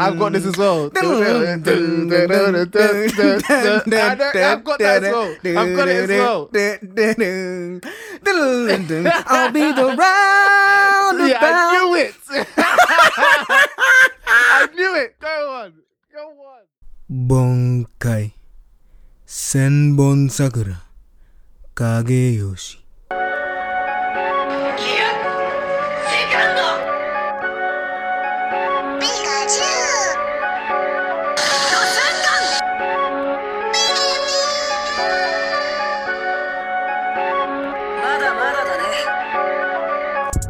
I've got this as well. I've got that as well. I've got it as well. I'll be the round Yeah, I knew it. I knew it. Go on. Go on. Bankai Senbon Sakura Kageyoshi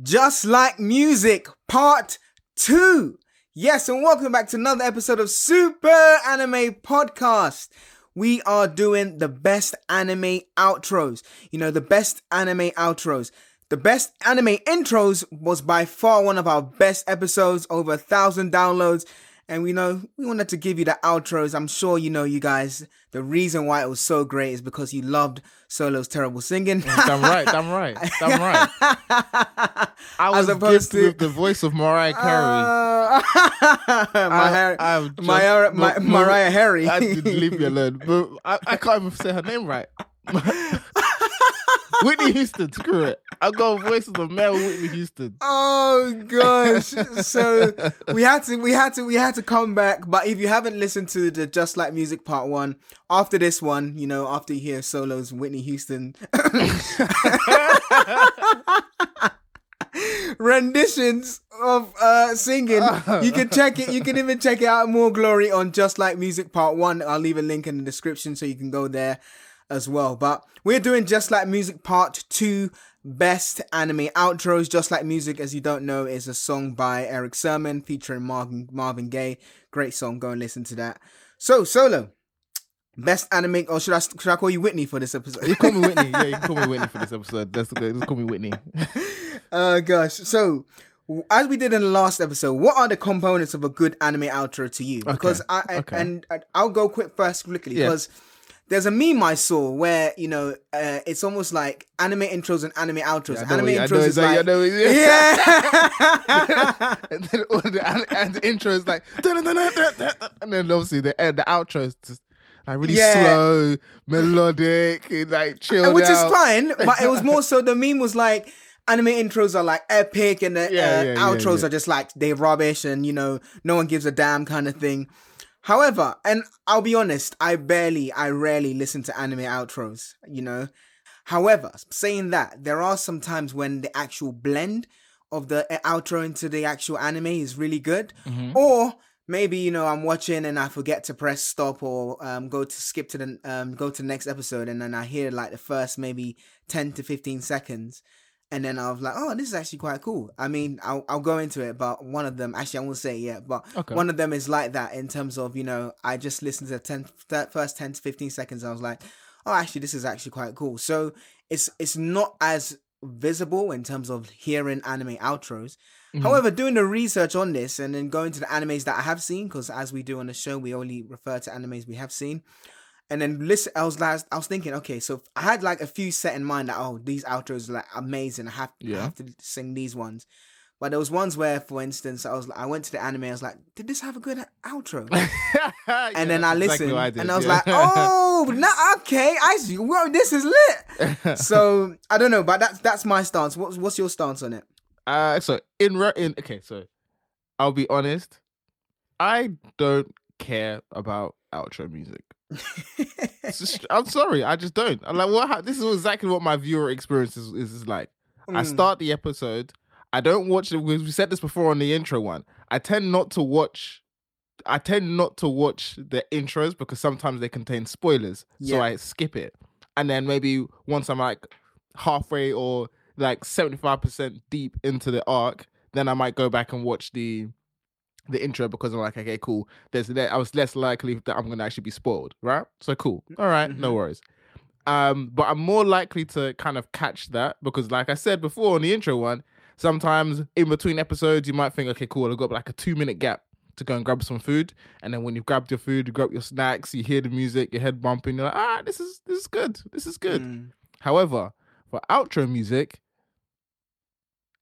'Just Like Music Part 2. Yes, and welcome back to another episode of Super Anime Podcast. We are doing the best anime outros. You know, the best anime outros. The best anime intros was by far one of our best episodes, over a thousand downloads. And we know we wanted to give you the outros. I'm sure you know, you guys, the reason why it was so great is because you loved Solo's terrible singing. I'm right. Damn right. Damn right. I was As gifted to- with the voice of Mariah Carey. Uh, my I've just- Mariah, Mariah Harry. I did leave me alone. But I, I can't even say her name right. Whitney Houston, screw it. I got a voice of the male Whitney Houston. Oh gosh! so we had to, we had to, we had to come back. But if you haven't listened to the Just Like Music Part One, after this one, you know, after you hear solos, Whitney Houston renditions of uh singing, you can check it. You can even check it out more glory on Just Like Music Part One. I'll leave a link in the description so you can go there as well. But we're doing Just Like Music Part 2 Best Anime Outros. Just Like Music, as you don't know, is a song by Erick Sermon featuring Marvin, Marvin Gaye. Great song. Go and listen to that. So, Solo. Best anime, or should I should I call you Whitney for this episode? You call me Whitney. Yeah, you can call me Whitney for this episode. That's good. Just call me Whitney. Oh gosh. So, as we did in the last episode, what are the components of a good anime outro to you? Because I, I okay. and I, I'll go quick first quickly Yeah. There's a meme I saw where you know uh, it's almost like anime intros and anime outros. Know anime intros is like yeah. and then all the and, the intro is like and then obviously the end the outro is just like really Yeah. slow melodic and like chilled which is fine, but it was more so the meme was like anime intros are like epic and the Yeah, uh, yeah, yeah, outros yeah. are just like they're rubbish and you know no one gives a damn kind of thing. However, and I'll be honest, I barely, I rarely listen to anime outros, you know. However, saying that, there are some times when the actual blend of the uh, outro into the actual anime is really good. Mm-hmm. Or maybe, you know, I'm watching and I forget to press stop or um, go to skip to the um, go to the next episode and then I hear like the first maybe 10 to 15 seconds and then I was like, oh, this is actually quite cool. I mean, I'll, I'll go into it, but one of them, actually, I won't say it yet, but Okay. one of them is like that in terms of, you know, I just listened to the 10, that first 10 to 15 seconds. I was like, oh, actually, this is actually quite cool. So it's it's not as visible in terms of hearing anime outros. Mm-hmm. However, doing the research on this and then going to the animes that I have seen, because as we do on the show, we only refer to animes we have seen. And then listen, I was last, I was thinking, okay, so I had like a few set in mind that oh, these outros are like amazing. I have, I have to sing these ones. But there was ones where, for instance, I was I went to the anime. I was like, did this have a good outro? and then I listened, and I was like, "Oh, no, okay, I see. Well, this is lit." so I don't know, but that's that's my stance. What's what's your stance on it? Uh, so in re- in okay, so I'll be honest. I don't care about outro music. Just- I'm sorry, I just don't. I'm like, what? ha- This is exactly what my viewer experience is, is, like. I Mm. start the episode. I don't watch it. We said this before on the intro one. I tend not to watch. I tend not to watch the intros because sometimes they contain spoilers. So I skip it, and then maybe once I'm like halfway or like seventy five percent deep into the arc, then I might go back and watch the the intro because I'm like, okay, cool. There's I was less likely that I'm gonna actually be spoiled, right? So cool. All right, no Mhm. worries. Um, but I'm more likely to kind of catch that because, like I said before on the intro one, sometimes in between episodes you might think, okay, cool, I've got like a two minute gap to go and grab some food, and then when you've grabbed your food, you grab your snacks, you hear the music, your head bumping, you're like, ah, this is this is good, this is good. Mm. However, for outro music,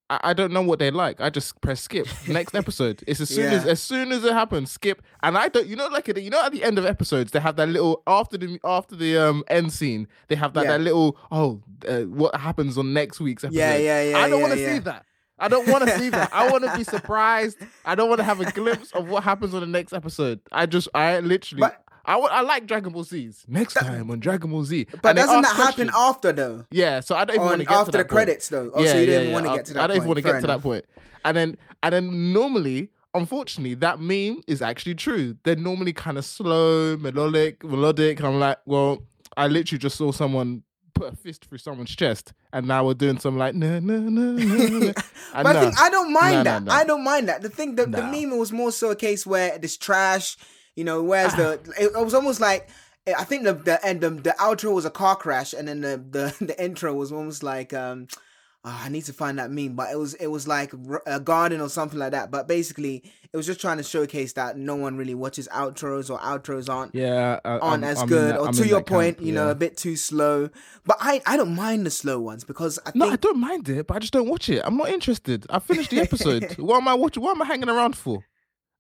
I, I don't know what they like. I just press skip. Next episode. It's as soon as Yeah. as soon as it happens, skip. And I don't. You know, like at you know, at the end of episodes, they have that little after the after the um end scene. They have that Yeah. that little oh, uh, what happens on next week's episode. Yeah, yeah, yeah. I don't yeah, want to see that. I don't want to see that. I want to be surprised. I don't want to have a glimpse of what happens on the next episode. I just, I literally, But- I, I like Dragon Ball Z's. Next time on Dragon Ball Z. But doesn't that happen questions. after though? Yeah, so I don't even want to get after to the that point. credits though. Oh, so you didn't want to I- get to that I don't even want to get to that point. And then and then normally, unfortunately, that meme is actually true. They're normally kind of slow, melodic, melodic. I'm like, well, I literally just saw someone put a fist through someone's chest, and now we're doing some like no no no no. But I think I don't mind No, no, that. no. I don't mind that. The thing, the, the meme was more so a case where this trash, you know, whereas the it, it was almost like I think the the end the, the outro was a car crash, and then the the, the intro was almost like um. ah, I need to find that meme, but it was it was like a garden or something like that. But basically, it was just trying to showcase that no one really watches outros or outros aren't yeah, I, aren't I'm- as I'm good, that- or I'm to your point, camp, you know, a bit too slow. But I I don't mind the slow ones because I No, I don't mind it, but I just don't watch it. I'm not interested. I finished the episode. what am I watching? What am I hanging around for?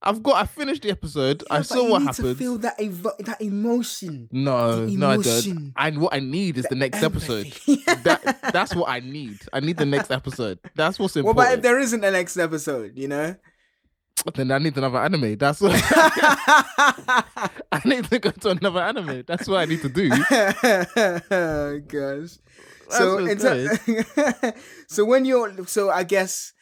I've got. I finished the episode. Yeah, I saw what need happened. To feel that evo- that emotion. No, the no, I don't. And what I need is the, next episode. that that's what I need. I need the next episode. That's what's important. What about if there isn't a next episode? You know. then I need another anime. That's what I need to go to another anime. That's what I need to do. oh, gosh. So in it ter- so when you're so I guess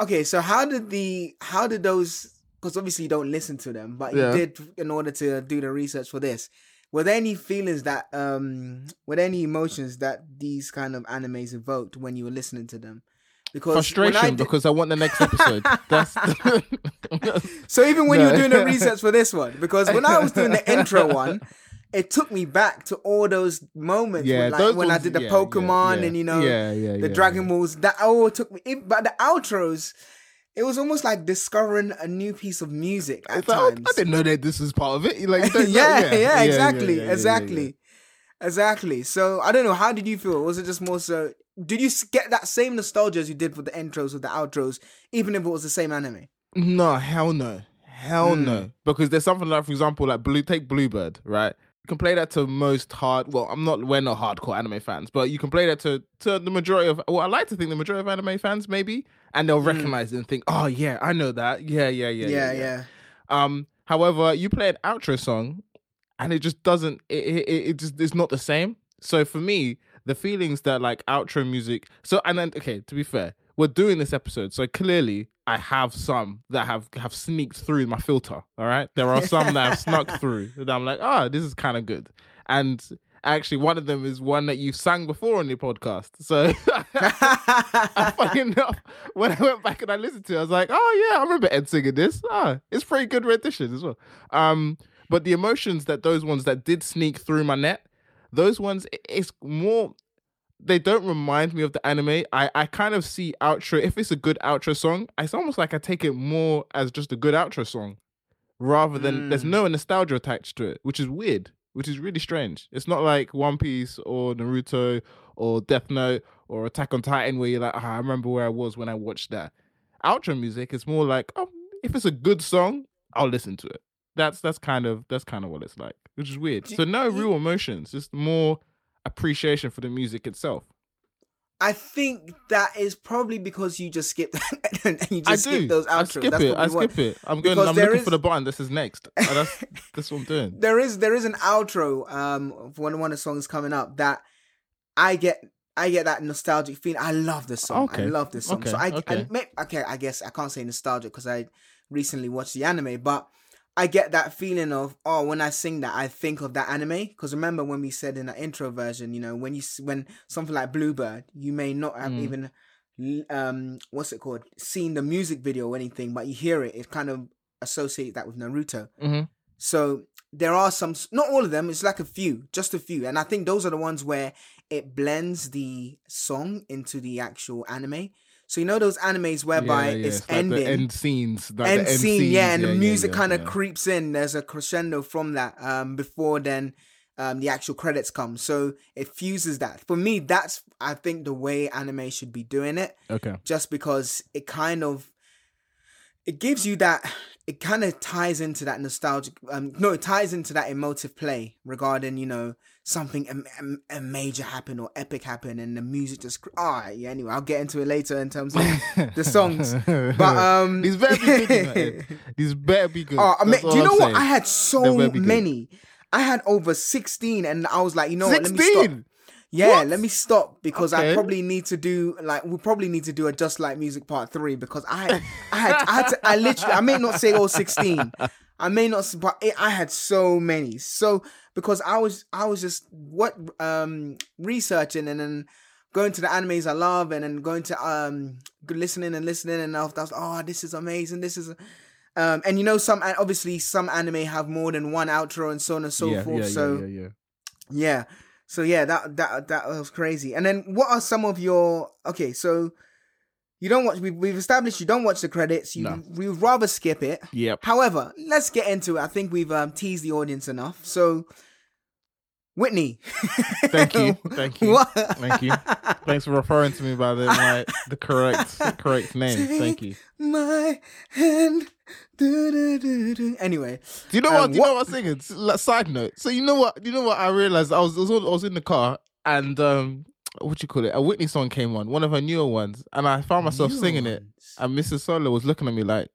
okay. So how did the how did those? Because obviously you don't listen to them, but Yeah. you did in order to do the research for this. Were there any feelings that um were there any emotions that these kind of animes evoked when you were listening to them? Because when I Frustration did- because I want the next episode. That's So even when you were doing the research for this one, because when I was doing the intro one, it took me back to all those moments yeah. when, like, those when I did the yeah, Pokemon yeah. and you know yeah, yeah, the Dragon. Balls. That all took me. but the outros, it was almost like discovering a new piece of music at like, times. I didn't know that this was part of it. Like, you don't yeah, yeah, exactly, yeah, yeah, yeah, exactly, exactly. So I don't know. How did you feel? Was it just more so? Did you get that same nostalgia as you did for the intros or the outros, even if it was the same anime? No, hell no. Hell Mm. no. Because there's something like, for example, like Blue take Bluebird, right? You can play that to most hard well, I'm not we're not hardcore anime fans, but you can play that to to the majority of well, I like to think the majority of anime fans maybe, and they'll recognize it and think, Oh yeah, I know that. Yeah, yeah, yeah. Mm. Yeah, Yeah, yeah. Um, however, you play an outro song and it just doesn't it it, it it just it's not the same. So for me, the feelings that like outro music so and then okay, to be fair, we're doing this episode, so clearly I have some that have have sneaked through my filter. All right. There are some that have snuck through that I'm like, oh, this is kind of good. And actually one of them is one that you sang before on your podcast. So funny enough, when I went back and I listened to it, I was like, oh yeah, I remember Ed singing this. Ah, it's pretty good rendition as well. Um, but the emotions that those ones that did sneak through my net, those ones, it's more. They don't remind me of the anime. I, I kind of see outro. If it's a good outro song, it's almost like I take it more as just a good outro song, rather than there's Mm. no nostalgia attached to it, which is weird, which is really strange. It's not like One Piece or Naruto or Death Note or Attack on Titan where you're like, ah, I remember where I was when I watched that. Outro music is more like, oh, if it's a good song, I'll listen to it. That's that's kind of that's kind of what it's like, which is weird. So no real emotions, just more appreciation for the music itself. I think that is probably because you just skip and you I just do. skip those I skip That's it. I skip it. I'm going. Because I'm looking is- for the button. This is next. That's that's what I'm doing. There is there is an outro um for when one of the songs coming up that I get I get that nostalgic feeling. I love this song. I love this song. so Okay. I, Okay. I may, okay I guess I can't say nostalgic because I recently watched the anime, but I get that feeling of oh when I sing that I think of that anime because remember when we said in the intro version you know when you when something like Bluebird you may not have Mm. even um what's it called seen the music video or anything but you hear it it kind of associates that with naruto Mhm. so there are some not all of them it's like a few just a few and i think those are the ones where it blends the song into the actual anime so you know those animes whereby Yeah, yeah, it's like ending end scenes, like end the end scene, scenes, yeah, and the music yeah, kind of yeah. creeps in. There's a crescendo from that um, before then um, the actual credits come. So it fuses that. For me, that's I think the way anime should be doing it, Okay. just because it kind of it gives you that. It kind of ties into that nostalgic. Um, no, it ties into that emotive play regarding you know something a, a, major happen or epic happen, and the music just. Ah, yeah. Anyway, I'll get into it later in terms of the songs. But um, these better be good. Ed. These better be good. Oh, I mean, do you I'm know what? saying. I had so many. I had over 16 and I was like, you know what, let me stop. Sixteen. Yeah, What? let me stop because I probably need to do like we probably need to do a just like music part 3 because I I had I had to I literally I may not say all 16. I may not but it, I had so many. So because I was I was just what um researching and then going to the animes I love and then going to um listening and listening and I was, oh this is amazing this is um and you know some obviously some anime have more than one outro and so on and so yeah, forth yeah, so yeah, yeah, yeah. yeah. So yeah, that that that was crazy. And then what are some of your okay, so you don't watch we we've established you don't watch the credits. You No. we would rather skip it. Yep. However, let's get into it. I think we've um, teased the audience enough. So Whitney. Thank you. Thank you. What? Thank you. Thanks for referring to me by the my, the correct correct name. Thank you. My hand. Do, do, do. Anyway, Do you know Um, what? Do you know what- what I was thinking? S- like, Side note. So you know what? You know what? I realized I was I was, I was in the car and um, what you call it? A Whitney song came on, one of her newer ones, and I found myself Newer singing it. And Mrs. Solo was looking at me like,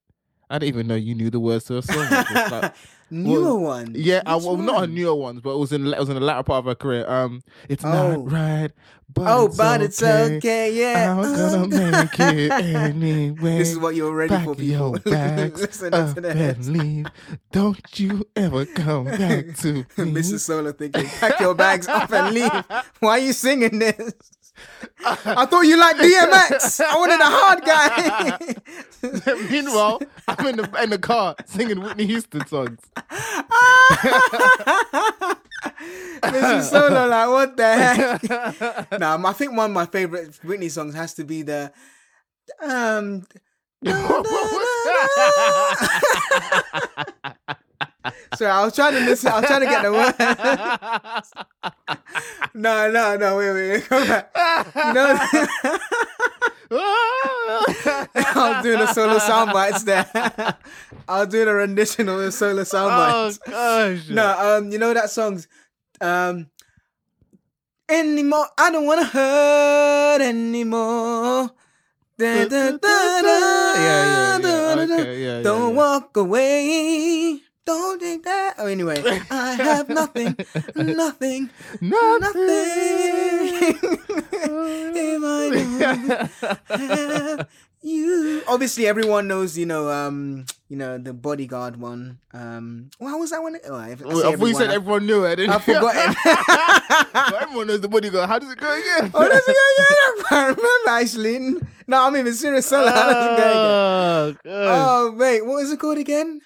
I didn't even know you knew the words to a song. like this." Like, newer ones. yeah, I, well, not her one? newer ones, but it was in it was in the latter part of her career. Um, it's Oh. not right, but Oh, it's but it's okay. Yeah, I'm gonna make it anyway. This is what you're ready Pack for, people. your bags Listen up and leave. Don't you ever come back to me. Mrs. Solo thinking, pack your bags up and leave. Why are you singing this? I thought you liked DMX. I wanted a hard guy. Meanwhile, I'm in the in the car singing Whitney Houston songs. Mrs. Solo, like, what the heck? nah, I think one of my favorite Whitney songs has to be the um. Sorry, I was trying to listen. I was trying to get the word. no, no, no. Wait, wait, wait. Come back. You know, I was doing the solo sound bites there. I was doing a rendition of the solo sound oh bites. gosh. No, um, you know that song's um anymore. I don't wanna hurt anymore. Da, da, da, Yeah, yeah, yeah. Okay, yeah, yeah, Don't yeah. walk away. Don't think that. Oh, anyway, I have nothing, nothing, nothing. if I don't have you. Obviously, everyone knows, you know, um, you know, the bodyguard one. Um, what was that one? Oh, I, I, I thought you said everyone, I- everyone knew it. Forgotten. But everyone knows the bodyguard. How does it go again? Oh, that's good. Yeah, I remember actually. No, I'm even serious. Does it go again? Oh. Oh wait, what is it called again?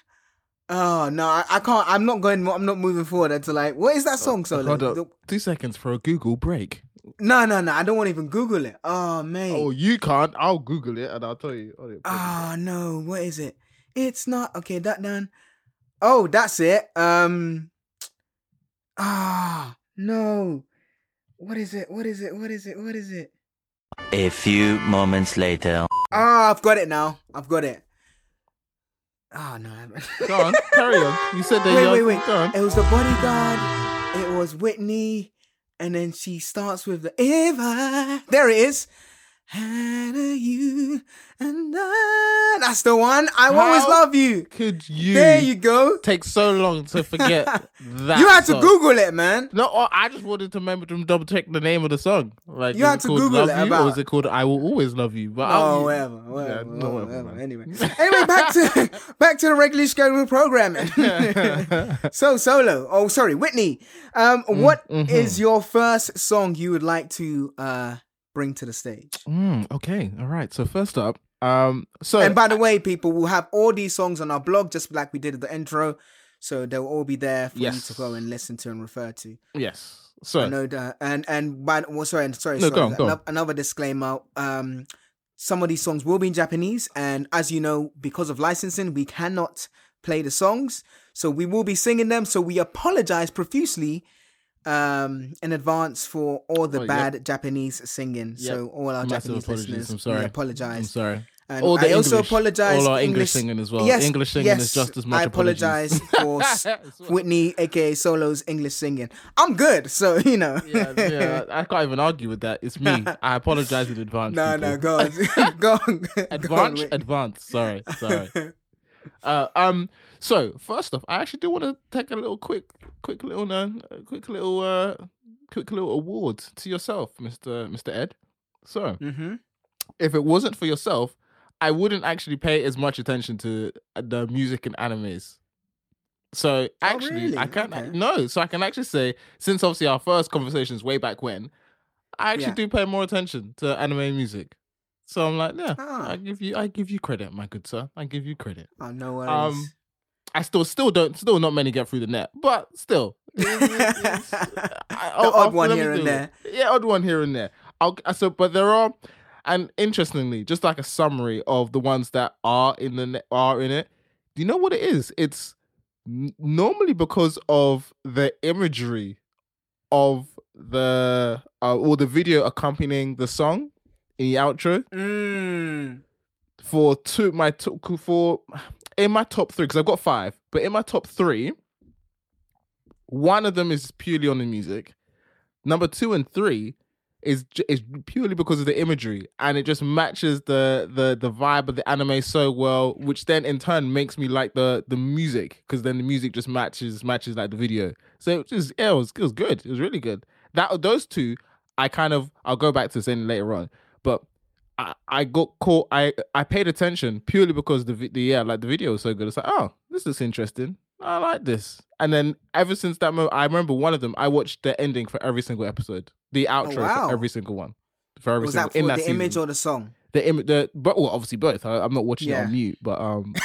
Oh no, I, I can't. I'm not going. I'm not moving forward until like, what is that song? Solo. Hold up. The- Two seconds for a Google break. No, no, no. I don't want to even Google it. Oh man. Oh, you can't. I'll Google it and I'll tell you. Oh. Ah no, what is it? It's not okay. That done. Oh, that's it. Um. Ah no. What is it? What is it? What is it? What is it? A few moments later. Ah, I've got it now. I've got it. Ah no. Go on, carry on. You said that. wait, you're- wait, wait. Go on. It was the bodyguard. It was Whitney, and then she starts with the I. There it is. A you and I. That's the one. I will always love you. Could you? There you go. Take so long to forget that. you had to? Google it, man. No, I just wanted to remember to double check the name of the song. Like, You is had to Google Love it You, about- or is it called I Will Always Love You? But Oh, whatever, whatever, Yeah, whatever, whatever, whatever. Anyway, anyway, back to back to the regularly scheduled programming. so solo. Oh, sorry, Whitney. Um, what is mhm. your first song you would like to uh bring to the stage. Mm, okay, all right. So first up, um, so and by the way, people we'll have all these songs on our blog, just like we did at the intro. So they'll all be there for you to go and listen to and refer to. yes, so I know that, and and by well, sorry, sorry, No, sorry. go on, go on. Another disclaimer: um, some of these songs will be in Japanese, and as you know, because of licensing, we cannot play the songs. So we will be singing them. So we apologize profusely um in advance for all the Oh, yep. bad Japanese singing. So all our Massive Japanese apologies, listeners, I'm sorry. we I'm apologize. sorry. And All the I also apologize. all our English singing as well. Yes, English singing yes, is just as much I apologize for s- As well. Whitney, aka Solo's English singing. I'm good, so you know. yeah, yeah, I can't even argue with that. It's me. I apologize in advance. No, people. no, go on, go on, go on, advance, advance. Sorry, sorry. Uh, um. So first off, I actually do want to take a little quick, quick little, uh, quick little, uh, quick little award to yourself, Mister Mister Ed. So Mhm. if it wasn't for yourself, I wouldn't actually pay as much attention to uh, the music and animes. So actually, Oh, really? I can Okay. no. So I can actually say, since obviously our first conversations way back when, I actually Yeah. do pay more attention to anime music. So I'm like, yeah, Ah. I give you, I give you credit, my good sir. I give you credit. Oh, no worries. Um, I still, still don't, still not many get through the net, but still, I- I'll- odd I'll- one here and do it. there. Yeah, odd one here and there. I'll so, but there are, and interestingly, just like a summary of the ones that are in the net, are in it. Do you know what it is? It's n- normally because of the imagery of the uh, or the video accompanying the song in the outro Mm. for two my top for in my top three because I've got five, but in my top three, one of them is purely on the music. Number two and three is is purely because of the imagery, and it just matches the the the vibe of the anime so well, which then in turn makes me like the the music because then the music just matches matches like the video. So it just yeah, it was it was good. It was really good. That those two, I kind of I'll go back to saying later on, but I, I got caught. I I paid attention purely because the the yeah like the video was so good. It's like oh this is interesting. I like this. And then ever since that moment, I remember one of them. I watched the ending for every single episode, the outro Oh, wow. for every single one, for every Was single that for in the that image season. or the song? the image? The but well, obviously both. I, I'm not watching it on mute, but um.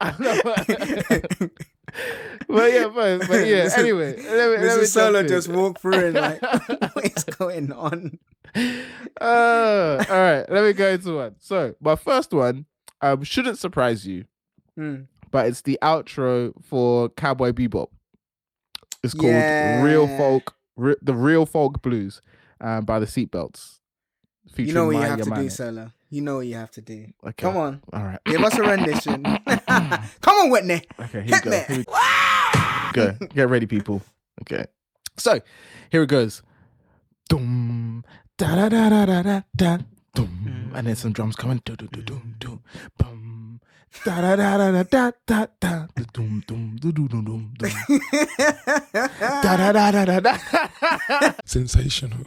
but yeah, but, but yeah. Anyway, let me, let me Solo just walked through and like, what is going on? Uh, all right, let me go into one. So my first one um shouldn't surprise you, Mm. but it's the outro for Cowboy Bebop. It's called Real Folk, Re- the Real Folk Blues, um, by the Seatbelts. You know what you Maya have to do, Yamane. Solo. You know what you have to do. Okay. Come on, All right. give us a rendition. Come on, Whitney. Okay, here Hit we go. Here we go. Get ready, people. Okay. So here it goes. Dum da da da da da da dum, mm. and then some drums coming. Do do do do do bum. Da da da da da da da da dum dum do do dum dum. Da da da da da da. Sensational.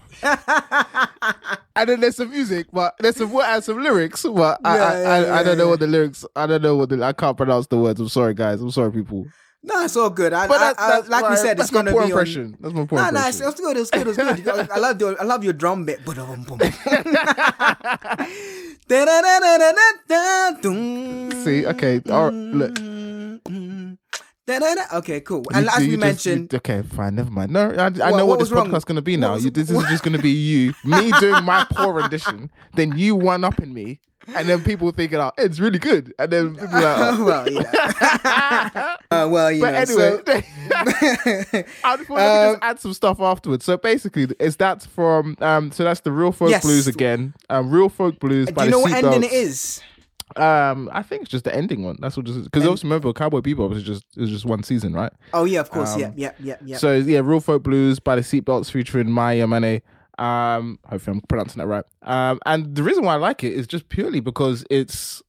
And then there's some music, but there's some and some lyrics, but I, Yeah, I, yeah, I, I don't yeah, know what the lyrics. I don't know what the, I can't pronounce the words. I'm sorry, guys. I'm sorry, people. No, it's all good. I, But I, that's, I, like we said, that's it's gonna be impression. That's my on. poor No, impression. no, it's, good. It's good. It's good. You I love your, I love your drum bit. See, okay, all right, look. Okay, cool. You- And as you we just- mentioned, okay, fine, never mind. No, I, I What- know what what, this podcast's gonna be now. was- You, this is just gonna be you, me doing my poor rendition, then you one upping me, and then people thinking, "Oh, it's really good," and then people like, oh. well, yeah." uh, well, you But know. anyway, so- I just want to Um, just add some stuff afterwards. So basically, is that from um? So that's the Real Folk Yes. Blues again. Um, Real Folk Blues. do by you know what ending it is? Um, I think it's just the ending one. That's what just because obviously remember Cowboy Bebop was just it was just one season, right? Oh yeah, of course. yeah, Um, yeah, yeah, yeah. So yeah, Real Folk Blues by the Seatbelts featuring Mai Yamane. Um, hopefully I'm pronouncing that right. Um, and the reason why I like it is just purely because it's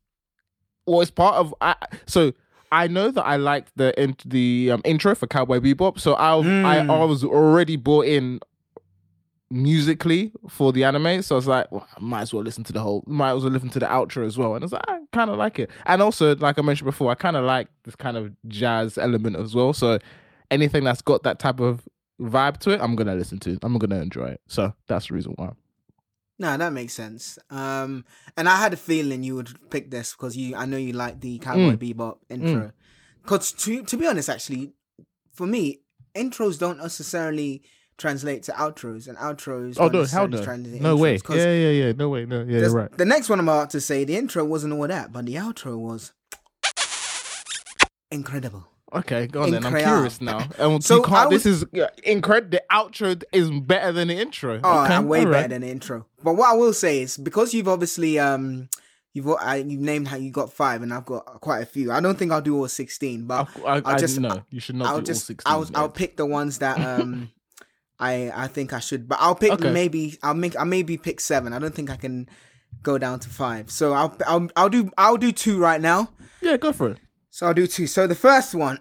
well, it's part of. I, so I know that I liked the in, the um, intro for Cowboy Bebop, so I I, Mm. I was already bought in musically for the anime, so I was like, well, I might as well listen to the whole, might as well listen to the outro as well, and I was like, I kind of like it, and also like I mentioned before, I kind of like this kind of jazz element as well, so anything that's got that type of vibe to it, I'm gonna listen to. it. I'm gonna enjoy it. So that's the reason why. No, that makes sense. Um, and I had a feeling you would pick this because you, I know you like the Cowboy Mm. Bebop intro. Because to to be honest, actually, for me, intros don't necessarily translate to outros, and outros. Oh don't no, how necessarily no? translate No way. Yeah, yeah, yeah. No way. No. Yeah, right. The next one I'm about to say, the intro wasn't all that, but the outro was incredible. Okay, go on then. I'm curious now. Um, So you can't, I this is incredible. The outro is better than the intro. Oh, okay, and way alright. better than the intro. But what I will say is because you've obviously um you've got- I, you've named how you got five, and I've got quite a few. I don't think I'll do all sixteen, but I, I, I'll just- no, you should not I'll do just all 16. I'll I'll pick the ones that um I I think I should. But I'll pick Okay. maybe I'll make I maybe pick seven. I don't think I can go down to five. So I'll I'll I'll do I'll do two right now. Yeah, go for it. So I'll do two. So the first one,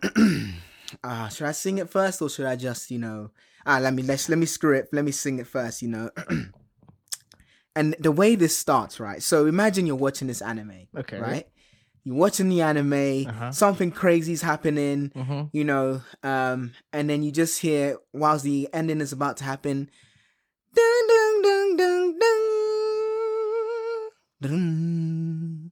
ah, should I sing it first or should I just, you know, ah, let me let's let me screw it. Let me sing it first, you know. and the way this starts, right? So imagine you're watching this anime, Okay. right? You're watching the anime, Uh-huh. something crazy's happening, Mm-hmm. you know, um, and then you just hear whilst the ending is about to happen, dun dun dun dun dun, dun.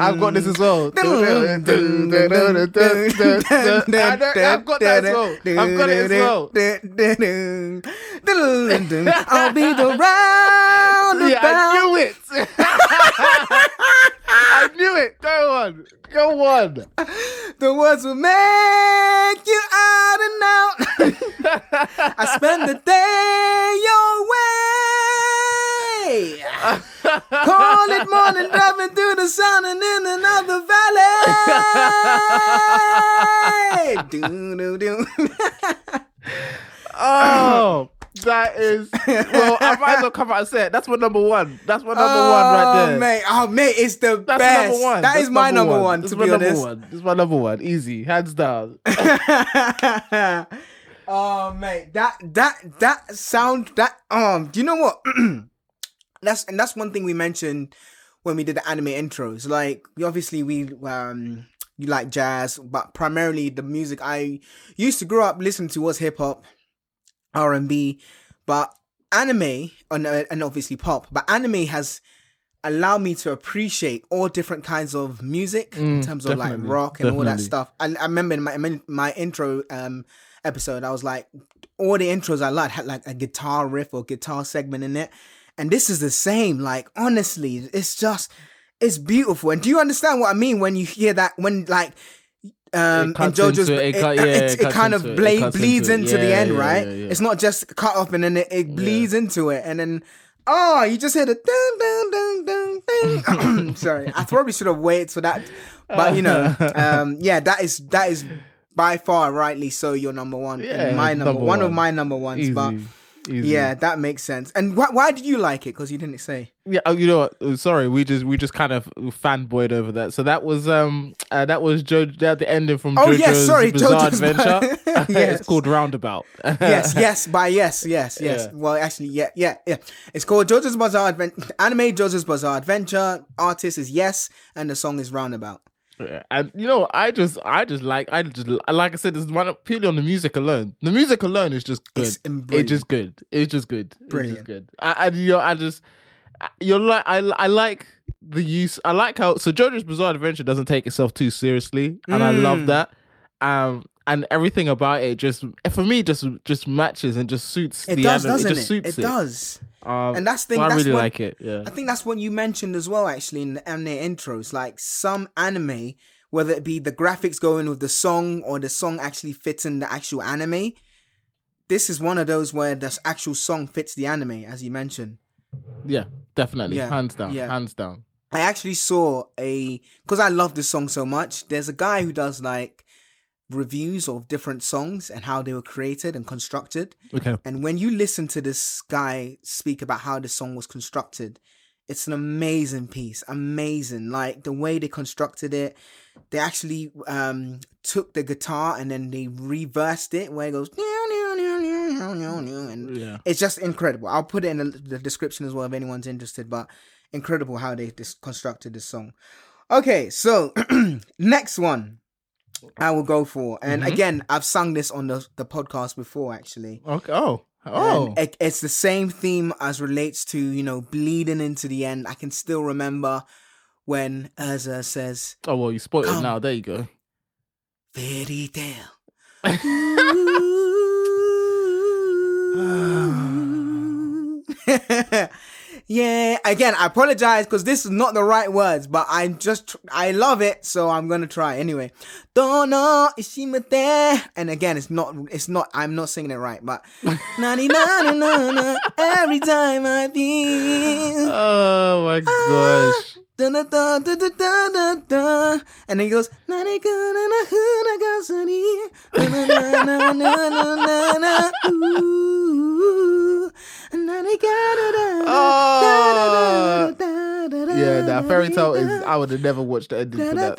I've got this as well. I've got that as well. I've got it as well. I'll be the roundabout. Yeah, I knew it. I knew it. Go on. Go on. The words will make you out and out. I spend the day your way. Call it morning, driving through the sun and in another valley. do, do, do. Oh, that is. Well, I might as well come out and say it. That's my number one. That's my number one right there. Oh, mate. Oh, mate, it's the That's best. number one. That That's is my number one, That's to my be number honest. one. This is my number one. Easy, hands down. oh mate, that that that sound that um do you know what? that's and that's one thing we mentioned when we did the anime intros. Like we obviously we um you like jazz, but primarily the music I used to grow up listening to was hip hop, R and B, but anime and, uh, and obviously pop. But anime has allowed me to appreciate all different kinds of music in Mm, terms of like rock and all that stuff. And I remember in my my, my intro um episode, I was like, all the intros I liked had like a guitar riff or guitar segment in it, and this is the same. Like honestly, it's just it's beautiful. And do you understand what I mean when you hear that when like um in cuts JoJo's it, it it, cut- yeah, it, it it kind of it, it cuts bleeds into into, it. the end, yeah, right? yeah, yeah. It's not just cut off and then it, it bleeds into it, and then oh, you just hear the dun dun dun dun dun. Sorry, I probably should have waited for that, but you know, um, yeah, that is that is by far rightly so your number one, and Yeah, my number, number one of my number ones, Easy. but. Easy. Yeah, that makes sense. And why, why did you like it? Because you didn't say. Yeah, oh, you know what? Oh, Sorry, we just we just kind of fanboyed over that. So that was um uh, that was Jo that the ending from Oh, JoJo's yes, sorry, Bizarre JoJo's Adventure. Yes. it's called Roundabout. yes, yes, by yes, yes, yes. Yeah. Well, actually, yeah, yeah, yeah. It's called JoJo's Bizarre Adventure. Anime JoJo's Bizarre Adventure. Artist is Yes, and the song is Roundabout. And you know, I just, I just like, I just like I said, this is one purely on the music alone. The music alone is just good. It's It's, just good. It's just good. It's Brilliant. just good. I, I, you know, I just, you're like, I, I like the use. I like how so JoJo's Bizarre Adventure doesn't take itself too seriously, and I love Mm. that. Um, and everything about it just, for me, just just matches and just suits It the does, anime. doesn't it it? just suits it does. Um, And that's the thing, I really what- like it. Yeah. I think that's what you mentioned as well, actually, in the anime intros. Like some anime, whether it be the graphics going with the song or the song actually fits in the actual anime. This is one of those where the actual song fits the anime, as you mentioned. Yeah, definitely. Yeah, Hands down. yeah. Hands down. I actually saw a because I love this song so much. There's a guy who does like reviews of different songs and how they were created and constructed. Okay. And when you listen to this guy speak about how the song was constructed, It's an amazing piece, amazing. Like the way they constructed it, they actually um took the guitar and then they reversed it where it goes and Yeah. it's just incredible. I'll put it in the, the description as well if anyone's interested. But incredible how they dis- constructed this song. Okay, so next one I will go for, and Mhm. again I've sung this on the the podcast before actually. Okay. Oh. Oh. It, it's the same theme as relates to you know bleeding into the end. I can still remember when Erza says oh well, you spoiled it now. There you go. Fairy Tail. yeah, again, I apologize because this is not the right words, but I'm just, I love it, so I'm gonna try anyway. Don't Dono ishimate, and again, it's not, it's not, I'm not singing it right, but nani every time I feel. Oh my ah, gosh. Da, da, da, da, da, da, da, da. And then he goes, "Nani ka na na hu na ga sa ni. Na, na, na, na, na, na, na, na, Oh. Yeah, that Fairy Tail is. I would have never watched the ending for that.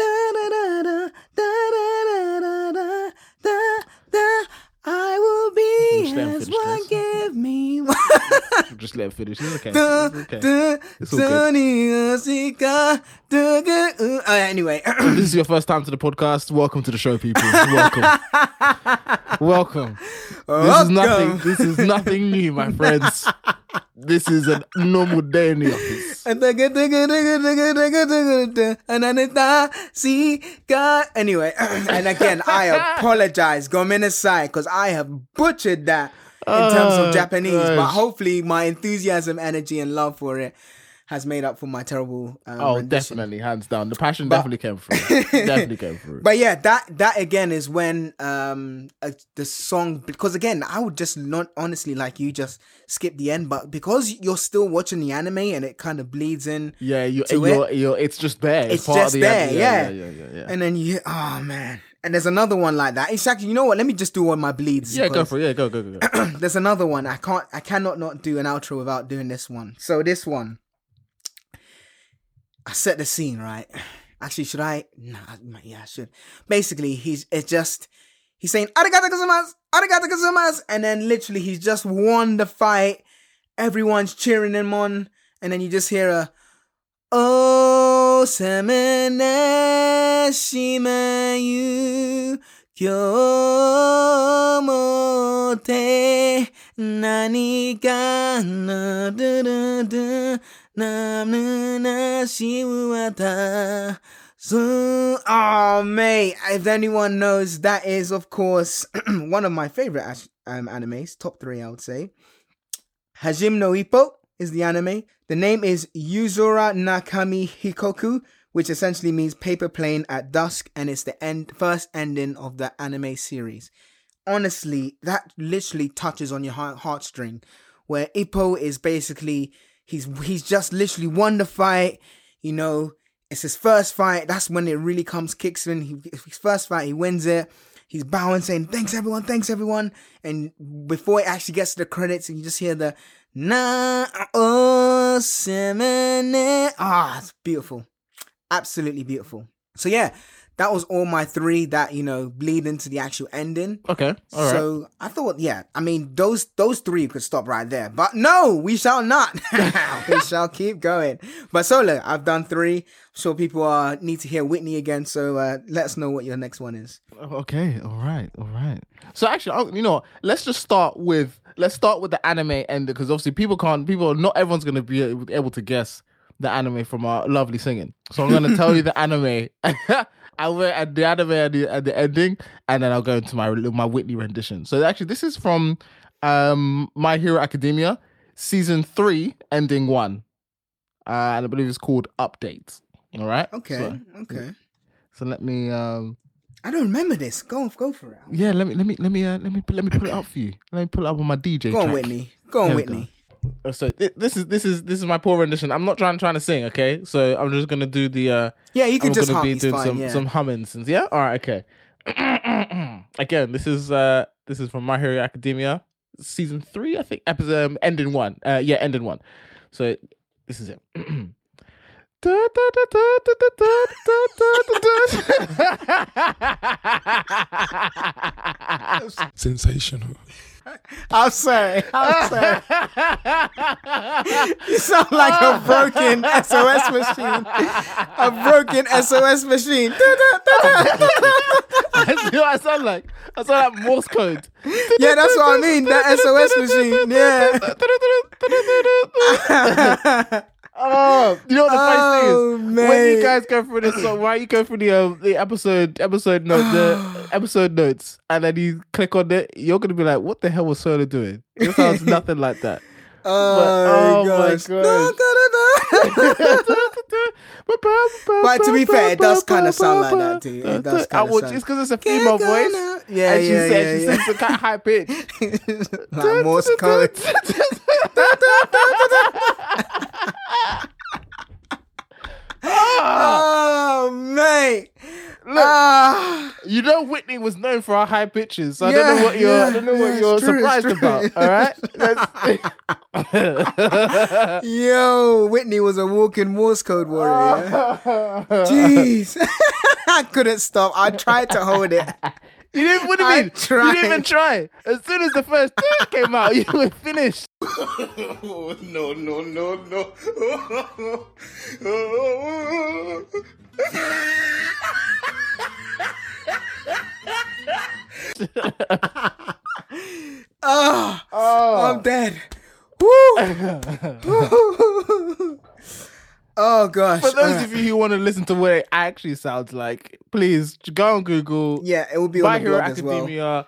Just let it finish. It's okay. It's okay. It's all good. Sunny Asika, da, ga, uh, Anyway, If this is your first time to the podcast. Welcome to the show, people. Welcome. Welcome. This is nothing. This is nothing new, my friends. This is a normal day in the office. Anyway, and again, I apologize, Gominasai, because I have butchered that in terms Oh, of Japanese. But hopefully, my enthusiasm, energy, and love for it has made up for my terrible. Um, Oh, rendition. definitely, hands down. The passion definitely came through. definitely came through. But yeah, that that again is when um uh, the song because again I would just not honestly like you just skip the end, but because you're still watching the anime and it kind of bleeds in, yeah, you, to you're, you're, it's just there. It's part just of the there, end. yeah. yeah, yeah, yeah, yeah. and then you oh man, and there's another one like that. It's actually you know what? Let me just do one of my bleeds. yeah, go for it. Yeah, go, go, go, go. There's another one I can't I cannot not do an outro without doing this one. So this one, I set the scene right. Actually, should I? Nah, yeah, I should. Basically, he's it's just he's saying arigato gozaimasu, arigato gozaimasu, and then literally he's just won the fight. Everyone's cheering him on, and then you just hear a おさめなしまゆ今日もて何かなるるるなむなしわた So, oh mate, if anyone knows, that is of course one of my favorite um, animes, top three I would say. Hajime no Ippo, is the anime. The name is Yuzora no Kamihikoki, which essentially means paper plane at dusk, and it's the end first ending of the anime series. Honestly, that literally touches on your heart heartstring, where Ippo is basically he's he's just literally won the fight. You know, it's his first fight. That's when it really comes kicks in. He, his first fight, he wins it. He's bowing, saying thanks everyone, thanks everyone. And before it actually gets to the credits, and you just hear the na o semene. Ah, it's beautiful, absolutely beautiful. So yeah, that was all my three that you know bleed into the actual ending. Okay, all right. So I thought, yeah, I mean those those three could stop right there, but no, we shall not. we shall keep going. But Solo, I've done three. I'm sure people uh, need to hear Whitney again. So uh, let us know what your next one is. Okay, all right, all right. So actually, I'll- you know, let's just start with let's start with the anime end because obviously people can't, people, not everyone's gonna be able able to guess the anime from our lovely singing. So I'm gonna tell you the anime. I will at the anime at the, at the ending, and then I'll go into my my Whitney rendition. So actually, this is from um My Hero Academia, season three, ending one, uh, and I believe it's called Update. All right. Okay, So, okay. so let me um I don't remember this. Go go for it. yeah, let me let me let me uh, let me let me pull it up for you. Let me pull it up on my DJ. Go on, track. Whitney. Go on, Whitney. Uh, uh, so th- this is this is this is my poor rendition. I'm not trying trying to sing, okay? So I'm just gonna do the uh yeah. You can I'm just gonna hum, be doing fine, some yeah. some humming since yeah. All right, okay. Again, this is uh this is from My Hero Academia season three, I think, episode um, ending one. Uh, yeah, ending one. So this is it. Sensational. I'm sorry. I'm sorry. You sound like a broken SOS machine. A broken SOS machine. That's what I sound like. I sound like Morse code. Yeah, that's what I mean. That SOS machine. Yeah. Oh, you know what the funny Oh, thing is? When you guys go through this song, why you go through the um, the episode episode note the episode notes and then you click on it, you're gonna be like, what the hell was Solo doing? It sounds nothing like that. Oh, oh my gosh. but to be fair, it does kinda sound like that too. It does kinda well, sound- It's because it's a female voice. Yeah, and she yeah, said yeah, she yeah. sings it kind of high pitch. like Morse code. oh, mate. Ah. You know Whitney was known for her high pitches, so I don't know what you're I don't know what it's you're true, surprised about. All right. Yo, Whitney was a walking Morse code warrior. Jeez. I couldn't stop. I tried to hold it. You didn't. What do you I mean? You didn't even try. As soon as the first tune came out, you were finished. no, no, no, no. Ah, oh, Oh. I'm dead. Woo. oh gosh. For those Alright. of you who want to listen to what it actually sounds like, please go on Google. yeah, it will be My on the Hero blog as well. Academia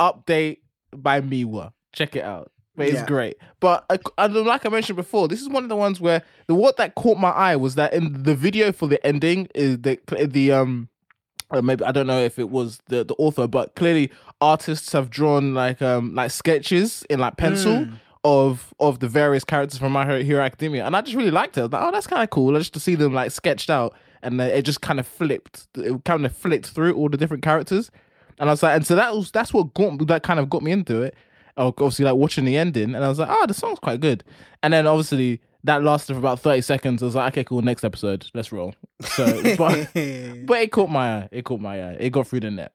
update by Miwa. Check it out. But it's Yeah. great. But uh, like I mentioned before, this is one of the ones where the what that caught my eye was that in the video for the ending is the the um or maybe I don't know if it was the the author, but clearly artists have drawn like um like sketches in like pencil Mm. of of the various characters from My Hero, Hero Academia, and I just really liked it. I was like, oh, that's kind of cool. Just to see them like sketched out, and then it just kind of flipped. It kind of flipped through all the different characters, and I was like, and so that was that's what got that kind of got me into it. Oh, Obviously, like watching the ending, and I was like, oh, the song's quite good. And then obviously that lasted for about thirty seconds. I was like, okay, cool, next episode, let's roll. So, but but it caught my eye. It caught my eye. It got through the net.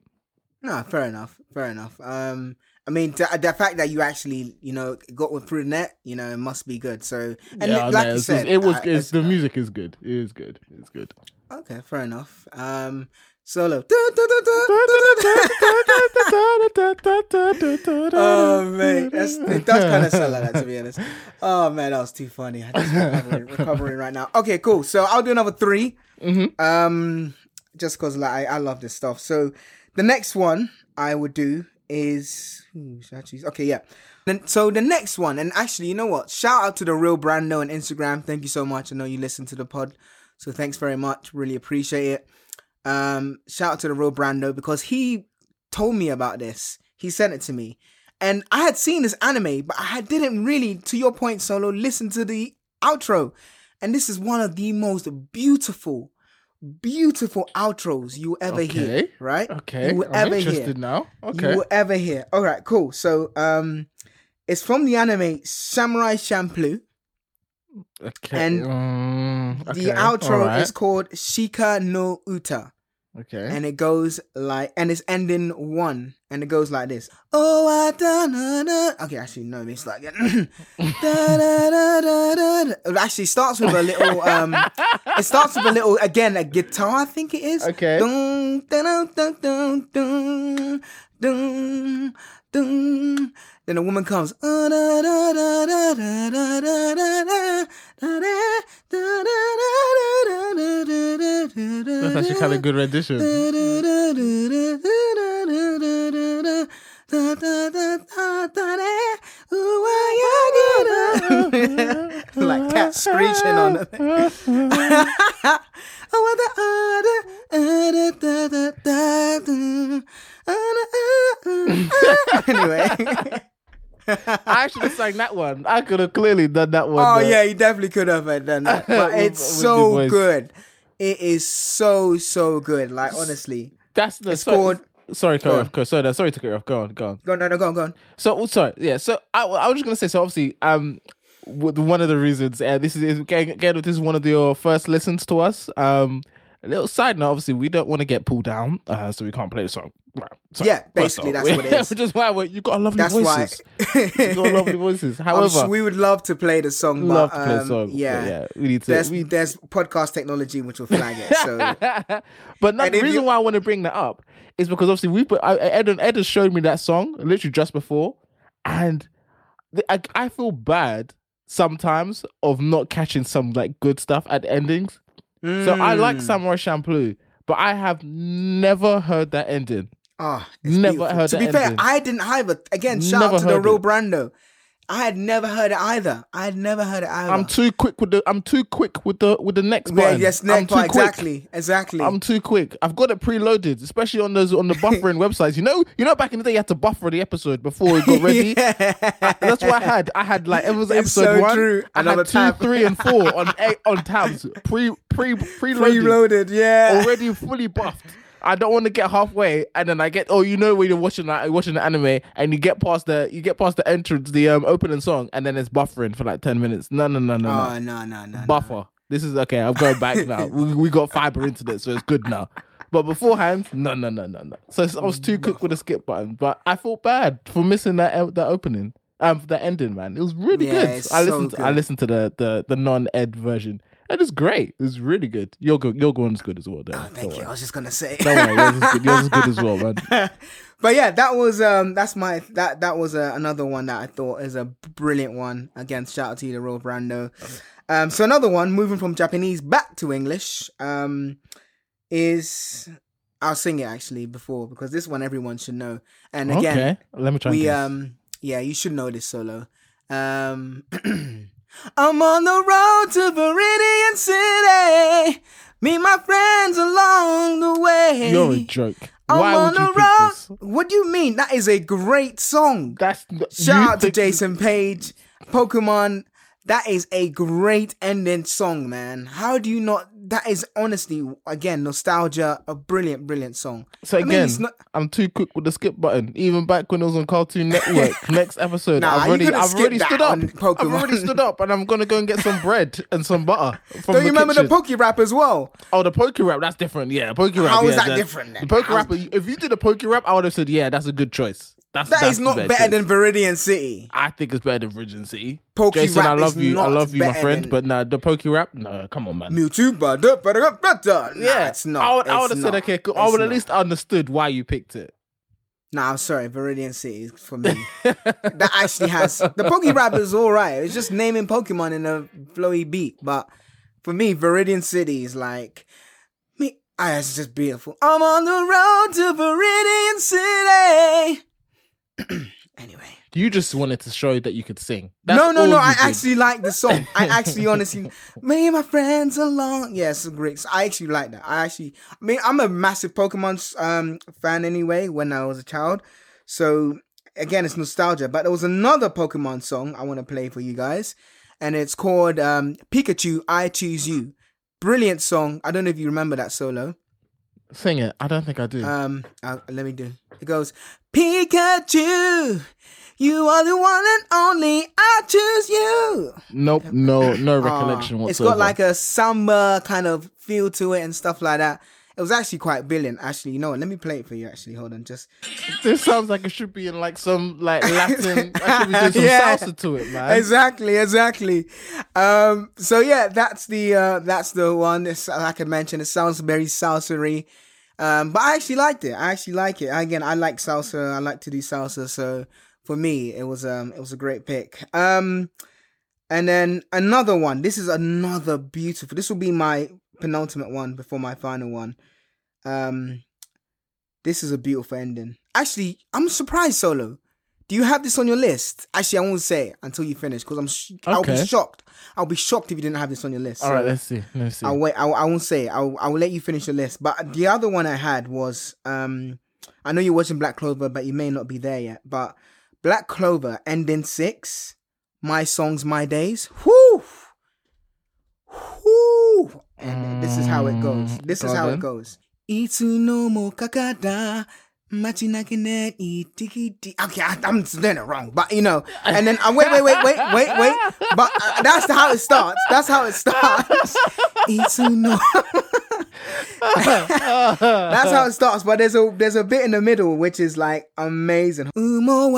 No, fair enough. Fair enough. Um, I mean, the, the fact that you actually, you know, got with through the net, you know, it must be good. So, and yeah, like no, you said, it was. uh, It's, the music is good. It is good. It's good. Okay. Fair enough. Um, solo. Oh man, that's, it does kind of sound like that to be honest. Oh man, that was too funny. I just recovering, recovering right now. Okay, cool. So I'll do another 3 Mhm. Um, just cause like I, I love this stuff. So the next one I would do is ooh, should I choose? Okay, yeah. Then so the next one, and actually, you know what? Shout out to the real Brando on Instagram. Thank you so much. I know you listen to the pod, so thanks very much. Really appreciate it. Um, shout out to the real Brando because he told me about this. He sent it to me. And I had seen this anime, but I didn't really, to your point, Solo, listen to the outro. And this is one of the most beautiful, beautiful outros you ever hear. Right? Okay, You will I'm ever interested hear. now. Okay. You Okay, will ever hear. All right, cool. So, um, it's from the anime Samurai Champloo. Okay. and um, okay, The outro alright, is called Shiki no Uta. okay. and it goes like and it's ending one and it goes like this oh I da, na, na. okay actually no it's like da, da, da, da, da, da. it actually starts with a little um it starts with a little again a guitar I think it is Okay. dun, dun, dun, dun, dun, dun, dun. Then the woman comes. That's actually kind of good rendition. like cats screeching on the anyway. I actually sang that one. I could have clearly done that one. Oh though. yeah, you definitely could have done that. But it's with so good. It is so so good. Like honestly. that's the. It's sorry, called- Sorry, Go off. go- Sorry, sorry to cut you off. Go on, go on. Go on, no, no, go on, go on. So oh, sorry, yeah. So I, I was just gonna say. So obviously, um, one of the reasons, uh, this is again, again, this is one of your first listens to us. Um, a little side note, obviously, we don't want to get pulled down, uh, so we can't play the song. Right, so, Yeah, basically, that's what it is. Which is why we you got lovely That's voices. why. you got lovely voices. However, we would love to play the song, but love to play um, the song. but Yeah, yeah, we need to. there's we, there's podcast technology which will flag it. So but no, the reason you- why I want to bring that up is because obviously we put I, Ed Ed has showed me that song literally just before, and the, I, I feel bad sometimes of not catching some like good stuff at the endings. So I like Mm. Samurai Champloo, but I have never heard that ending. Oh, Never beautiful. heard To be fair. I didn't either. Again, shout Never out to the real. Brando. I had never heard it either. I had never heard it either. I'm too quick with the I'm too quick with the with the next yeah, yes, next quick. exactly, exactly. I'm too quick. I've got it preloaded, especially on those on the buffering websites. You know, you know, back in the day, you had to buffer the episode before it got ready. That's what I had. I had like it was episode so one. true. I Another had two, tab. three, and four on eight, on tabs pre pre preloaded, Preloaded, yeah. already fully buffed. I don't want to get halfway and then I get oh you know when you're watching like watching the anime and you get past the you get past the entrance the um opening song and then it's buffering for like ten minutes. No no no no no Oh no, no, no. no. buffer. This is okay. I'm going back now. we, we got fiber internet, so it's good now. But beforehand, no, no, no, no, no. So I was too quick with the skip button. But I felt bad for missing that uh, that opening, um, the ending, man. It was really Yeah, good. I so listened. I listened to the the the non ed version. It was great. It's really good. Your your one's good as well. Dan. Oh, thank Don't you. I was just gonna say. Don't worry. Yours is good. Yours is good as well, man. but yeah, that was um that's my that that was uh, another one that I thought is a brilliant one. Again, shout out to you, the Real Brando. Um, so another one, moving from Japanese back to English, um, is I'll sing it actually before because this one everyone should know. And again, okay, let me try. we um yeah, you should know this solo. Um I'm on the road to Viridian City. Meet my friends along the way. You're a joke. I'm Why on the road. this? What do you mean? That is a great song. That's Shout out to Jason Paige, Pokemon. That is a great ending song, man. How do you not? That is honestly, again, nostalgia. A brilliant, brilliant song. So I again, it's not- I'm too quick with the skip button. Even back when it was on Cartoon Network, next episode, Nah, I've already, I've already stood up. I've already stood up, and I'm gonna go and get some bread and some butter. From Don't you remember kitchen. the Poke Rap as well? Oh, the poke rap. That's different. Yeah, poke rap. How yeah, is that different then? The poke rap. If you did a poke rap, I would have said, yeah, that's a good choice. That's That that's is not better better than Viridian City. I think it's better than Virgin City. Poke Jason, I love you. I love you, my friend. than- But nah, the poke rap. No, come on, man. Mewtwo, but nah, yeah, it's not. I would, I would have said, okay, cool. I would at least understood why you picked it. Nah, I'm sorry, Viridian City is for me. that actually has the Poke Rap is all right. It's just naming Pokemon in a flowy beat, but for me, Viridian City is like me. Ah, it's just beautiful. I'm on the road to Viridian City. anyway. You just wanted to show that you could sing. no, That's no, all no. I did. actually like the song. I actually, honestly, me and my friends along. Yeah, it's great. So I actually like that. I actually, I mean, I'm a massive Pokemon um fan anyway. When I was a child, so again, it's nostalgia. But there was another Pokemon song I want to play for you guys, and it's called um Pikachu. I choose you. Brilliant song. I don't know if you remember that solo. sing it. I don't think I do. Um, uh, let me do. It goes, Pikachu, you are the one and only. I choose you. nope, no, no Uh, recollection It's got like a samba kind of feel to it and stuff like that. It was actually quite brilliant. Actually, you know what? Let me play it for you. Actually, hold on. Just This sounds like it should be in like some like Latin. I should be doing some Yeah. salsa to it, man. exactly, exactly. Um, so yeah, that's the uh, that's the one. It's, like I mentioned, it sounds very salsery. Um, but I actually liked it. I actually like it. Again, I like salsa. I like to do salsa. So for me, it was um, it was a great pick. Um, and then another one. This is another beautiful. This will be my penultimate one before my final one. Um, this is a beautiful ending. Actually, I'm surprised, Solo. Do you have this on your list? Actually, I won't say it until you finish because I'm. Sh- I'll be shocked. I'll be shocked if you didn't have this on your list. All So right, let's see. Let's see. I'll wait. I'll, I won't say. I'll, I'll let you finish your list. But the other one I had was. um I know you're watching Black Clover, but you may not be there yet. But Black Clover ending six. My songs, my days. Whoo, whoo. And this is how it goes. This is how then. it goes. Itsu no mo kakada Okay, I, I'm doing it wrong, but you know. And then I wait, wait, wait, wait, wait, wait. But uh, that's how it starts. That's how it starts. Itsuno. That's how it starts, but there's a there's a bit in the middle which is like amazing. Umo.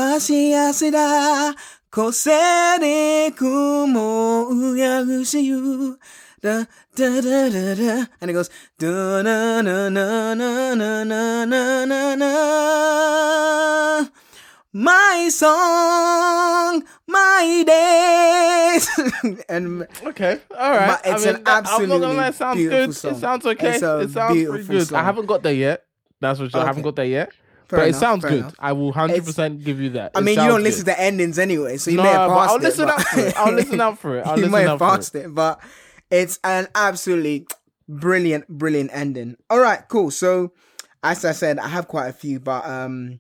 Da, da, da, da, da. And it goes da na na na na na na na na na. My song, my days, and Okay, all right. But it's an that- I'm not absolutely gonna lie, it sounds beautiful good. song. It sounds okay. It's a It sounds pretty good. song. I haven't got there yet. That's what sure. I haven't got there yet. Fair but enough, it sounds good. enough. I will hundred percent give you that. I mean, you don't listen to endings anyway, so you no, may have passed I'll it. listen but- out for it. I'll listen out for it. I'll you listen may have passed it. it. but it's an absolutely brilliant, brilliant ending. All right, cool. So, as I said, I have quite a few, but um,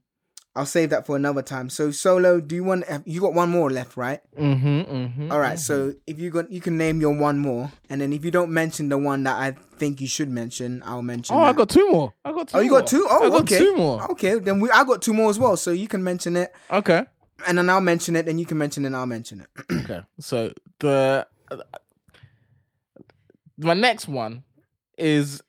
I'll save that for another time. So, solo, do you want? You got one more left, right? Mm-hmm. Mm-hmm. All right. So, if you got, you can name your one more, and then if you don't mention the one that I think you should mention, I'll mention. Oh, I got two more. I got two. Oh, you more. got two? Oh, I got okay. two more. Okay, then we I got two more as well. So you can mention it, Okay. and then I'll mention it, then you can mention it, and I'll mention it. Okay. So the my next one is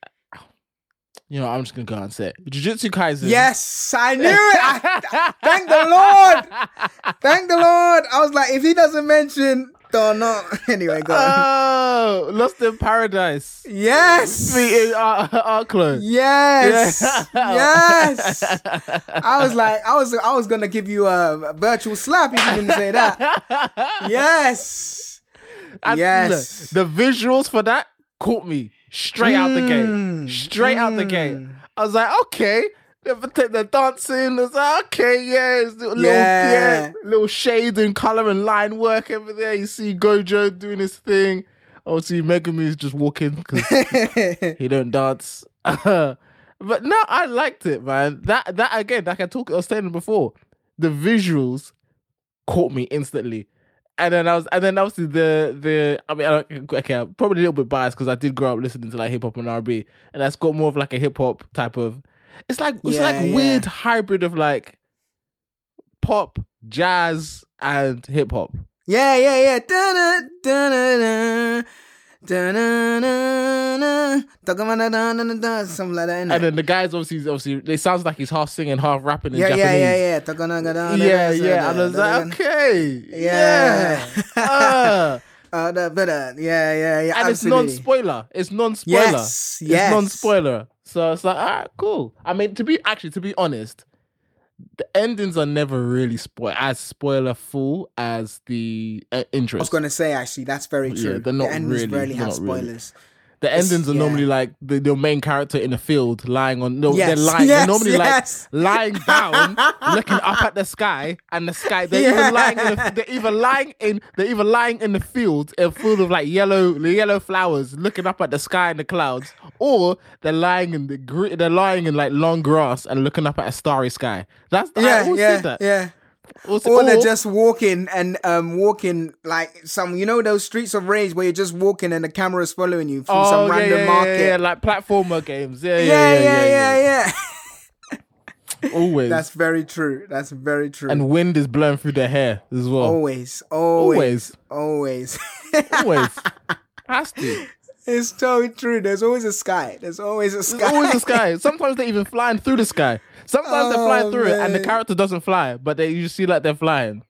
you know, I'm just gonna go and say it. Jujutsu Kaisen. yes, I knew it. I, thank the Lord. Thank the Lord. I was like, if he doesn't mention, don't know. Anyway, go. on. Oh, Lost in Paradise. yes. Meeting Ar- AKLO. Yes. Yeah. Yes. I was like, I was, I was gonna give you a virtual slap if you didn't say that. Yes. And Yes. look, the visuals for that caught me straight out the gate. Mm, Straight out the gate. mm. I was like, okay. The, the the dancing, I was like, okay, yeah, it's little, Yeah. yeah, little shade and color and line work over there. You see Gojo doing his thing. Obviously, Megumi is just walking because he don't dance. but no, I liked it, man. That that again, like I talked, I was saying before, the visuals caught me instantly. And then I was, and then obviously the the I mean, I don't- okay, I'm probably a little bit biased because I did grow up listening to like hip hop and R B, and that's got more of like a hip hop type of. It's like it's Yeah, like yeah. weird hybrid of like pop, jazz, and hip hop. Yeah, yeah, yeah. Da-da-da. Da-da-da-da. Something like that. And then the guys obviously obviously it sounds like he's half singing, half rapping in yeah, Japanese. yeah, yeah, yeah. Yeah, yeah. And I was like, okay, Yeah. yeah. Uh, Uh, yeah, yeah, yeah. and it's non-spoiler. It's non-spoiler. Yes, It's yes. non-spoiler. So it's like, all right, cool. I mean, to be actually, to be honest, the endings are never really spoil as spoiler full as the uh, I was gonna say actually, that's very Yeah, true. they're not the endings really- rarely have not really. The endings are yeah. normally like the, the main character in the field lying on. No, Yes, they're lying. yes, they're normally yes. like lying down, looking up at the sky, and the sky. They're Yeah. even lying. In the, they're either lying in. They're either lying in the field, a field of like yellow, yellow flowers, looking up at the sky and the clouds, or they're lying in the They're lying in like long grass and looking up at a starry sky. That's I Yeah, always yeah, that. yeah. Also- Or they're just walking and um walking like some you know those streets of rage where you're just walking and the camera's following you through oh, some yeah, random yeah, market. yeah, yeah, like platformer games. Yeah, yeah, yeah, yeah, yeah. Always. That's very true. That's very true. and wind is blowing through their hair as well. always, always, Always. always. Always. Has to. It's totally true. There's always a sky. There's always a sky. There's always the sky. Sometimes they're even flying through the sky. Sometimes they're flying Oh, through it and the character doesn't fly, but they you just see like they're flying.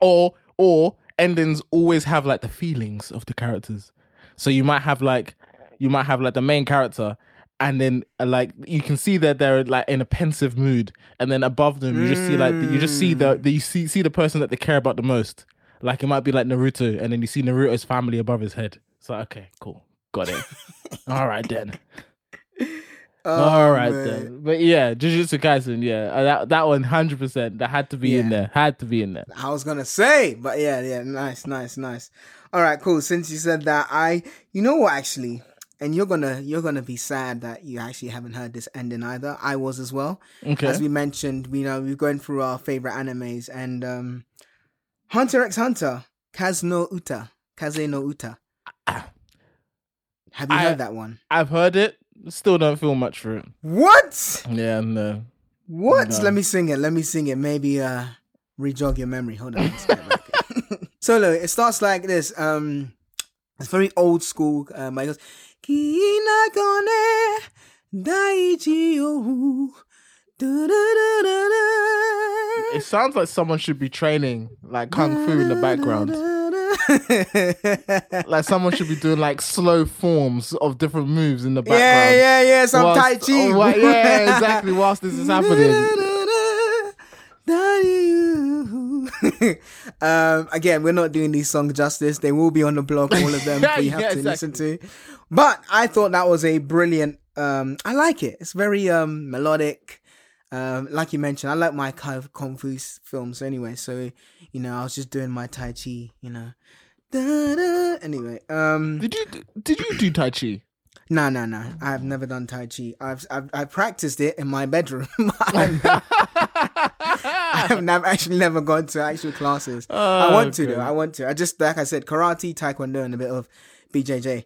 Or or endings always have like the feelings of the characters. So you might have like you might have like the main character and then uh, like you can see that they're like in a pensive mood and then above them you just see like you just see the, the you see see the person that they care about the most like it might be like naruto and then you see naruto's family above his head like okay cool got it all right then Oh, all right man. then but yeah jujutsu kaisen yeah uh, that, that one 100% that had to be in there had to be in there I was gonna say, but yeah, yeah, nice, nice, nice. All right, cool. Since you said that, I, you know what, actually, and you're gonna, you're gonna be sad that you actually haven't heard this ending either. I was as well. okay As we mentioned, we know we're going through our favorite animes, and um, Hunter x Hunter, Kaz no Uta, Kaze no Uta. Have you I- heard that one? i've heard it still don't feel much for it What? yeah no What? No. Let me sing it. Let me sing it. Maybe uh rejog your memory. Hold on. Solo, it starts like this. Um it's very old school. Um it goes Kina kone daichi yo It sounds like someone should be training like kung fu in the background. Like someone should be doing like slow forms of different moves in the background. yeah, yeah, yeah. Some Whilst- Tai Chi. oh, yeah, exactly. Whilst this is happening. um, again, we're not doing these songs justice. They will be on the blog, all of them, for you have Yeah, to listen to. But I thought that was a brilliant. Um, I like it. It's very um melodic. Um, like you mentioned, I like my kind of kung fu films anyway. So you know, I was just doing my tai chi. You know, Da-da. anyway. Um, Did you did you do Tai Chi? no, no, no. I've never done tai chi. I've I've, I've practiced it in my bedroom. I've, I've never, actually never gone to actual classes. I want to though. I want to. I just like I said, karate, taekwondo, and a bit of BJJ.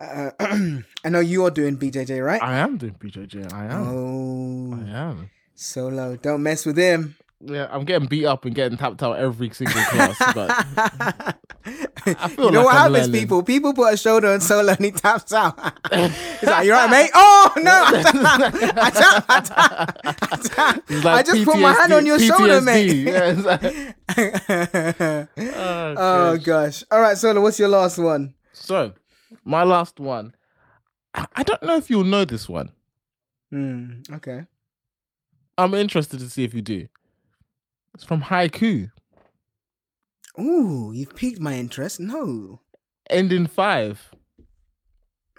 Uh, I know you're doing BJJ, right? I am doing BJJ. I am. oh, I am. solo. Don't mess with him. Yeah, I'm getting beat up and getting tapped out every single class. But I feel you know like what I'm happens, learning. people? People put a shoulder on solo and he taps out. He's like, "You're right, mate?" Oh no! I tap, I tap, I tap, I tap. It's I like just put my hand on your shoulder, PTSD. mate. Yeah, like- oh, oh gosh. gosh! All right, solo. What's your last one? So, my last one. I I don't know if you'll know this one. Hmm. okay. I'm interested to see if you do. It's from Haikyu, Ooh, you've piqued my interest. No. ending five.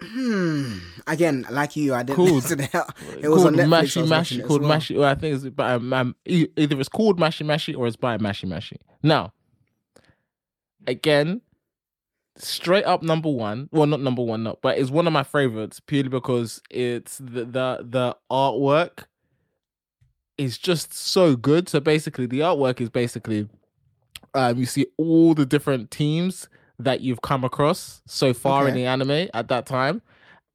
Hmm. Again, like you, I didn't Called- listen to it. It was called on Netflix. Mashi Mashi. Called well. Mashi. Well, I think it's by um, um, either it's called Mashi Mashi or it's by Mashi Mashy. Now, again, straight up number one. Well, not number one, not, but it's one of my favorites purely because it's the the the artwork is just so good. So basically, the artwork is basically um, you see all the different teams that you've come across so far in the anime at that time,